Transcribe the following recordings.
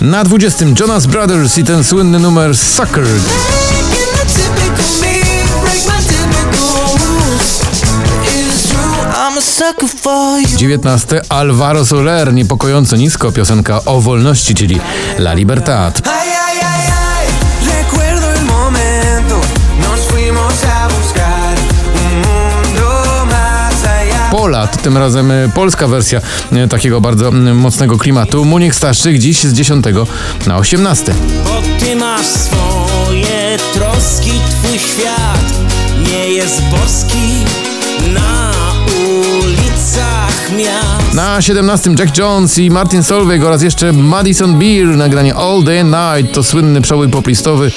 Na 20 Jonas Brothers i ten słynny numer Sucker. 19 Alvaro Soler, niepokojąco nisko, piosenka o wolności, czyli La Libertad. Polat, tym razem e, polska wersja e, takiego bardzo mocnego klimatu. Munich Starszych dziś z 10 na 18. Bo ty masz swoje troski, twój świat nie jest boski na ulicach miast. Na 17 Jack Jones i Martin Solveig oraz jeszcze Madison Beer nagranie All Day and Night to słynny przełój poplistowy.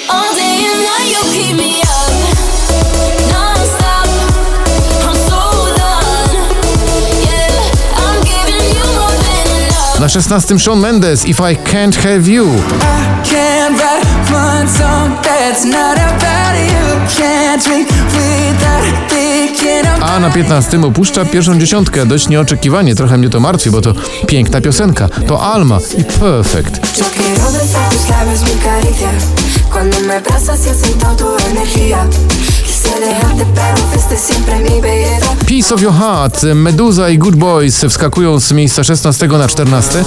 Na 16 Shawn Mendes If I Can't Have You. A na 15 opuszcza pierwszą dziesiątkę. Dość nieoczekiwanie, trochę mnie to martwi, bo to piękna piosenka. To Alma i Perfect. Piece of Your Heart, Meduza i Good Boys wskakują z miejsca 16 na 14.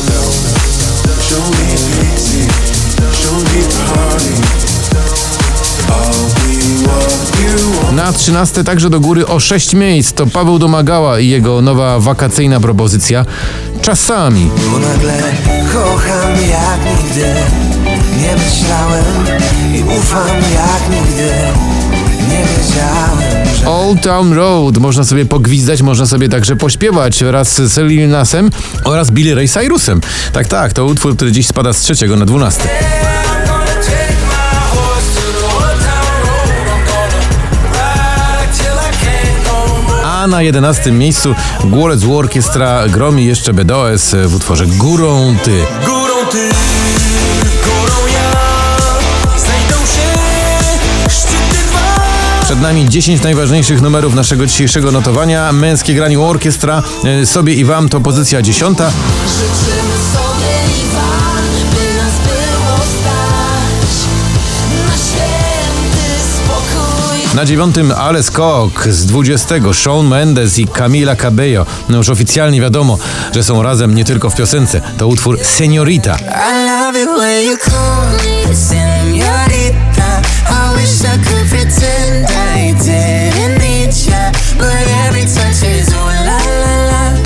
Na 13 także do góry o 6 miejsc to Paweł Domagała i jego nowa wakacyjna propozycja Czasami. Bo nagle kocham jak nigdy, nie myślałem i ufam jak nigdy. Old Town Road. Można sobie pogwizdać, można sobie także pośpiewać wraz z Lil Nasem oraz Billy Ray Cyrusem. Tak, tak, to utwór, który dziś spada z trzeciego na dwunasty. A na jedenastym miejscu Głolec Orkiestra gromi jeszcze BDOS w utworze Górą Ty. Górą Ty. Przed nami 10 najważniejszych numerów naszego dzisiejszego notowania. Męskie graniu orkiestra, e, sobie i wam to pozycja dziesiąta. Na dziewiątym Ale Skok z 20 Shawn Mendes i Camila Cabello. No już oficjalnie wiadomo, że są razem nie tylko w piosence. To utwór Seniorita.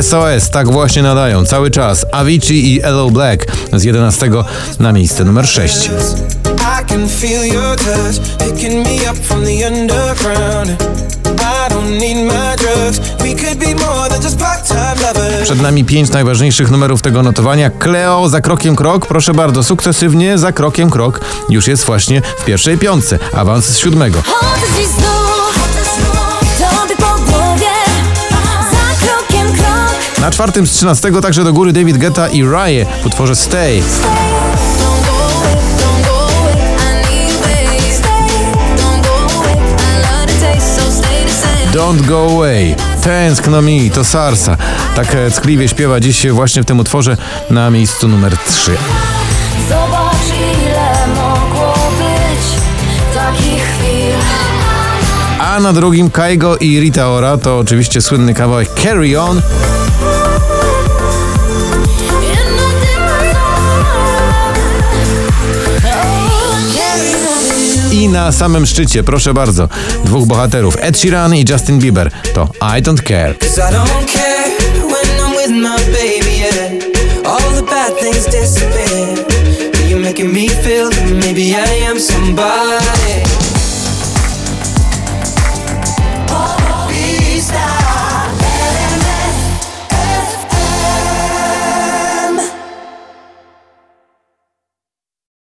SOS, tak właśnie nadają cały czas. Avicii i Hello Black z 11 na miejsce numer 6. Przed nami pięć najważniejszych numerów tego notowania. Cleo za krokiem krok, proszę bardzo, sukcesywnie za krokiem krok. Już jest właśnie w pierwszej piątce. Awans z siódmego. Na czwartym z 13 także do góry David Guetta i Rye w utworze Stay. Don't go away. Tęskno mi, to Sarsa. Tak ckliwie śpiewa dziś właśnie w tym utworze na miejscu numer 3. A na drugim Kaigo i Rita Ora to oczywiście słynny kawałek Carry On. I na samym szczycie, proszę bardzo, dwóch bohaterów, Ed Sheeran i Justin Bieber, to I Don't Care.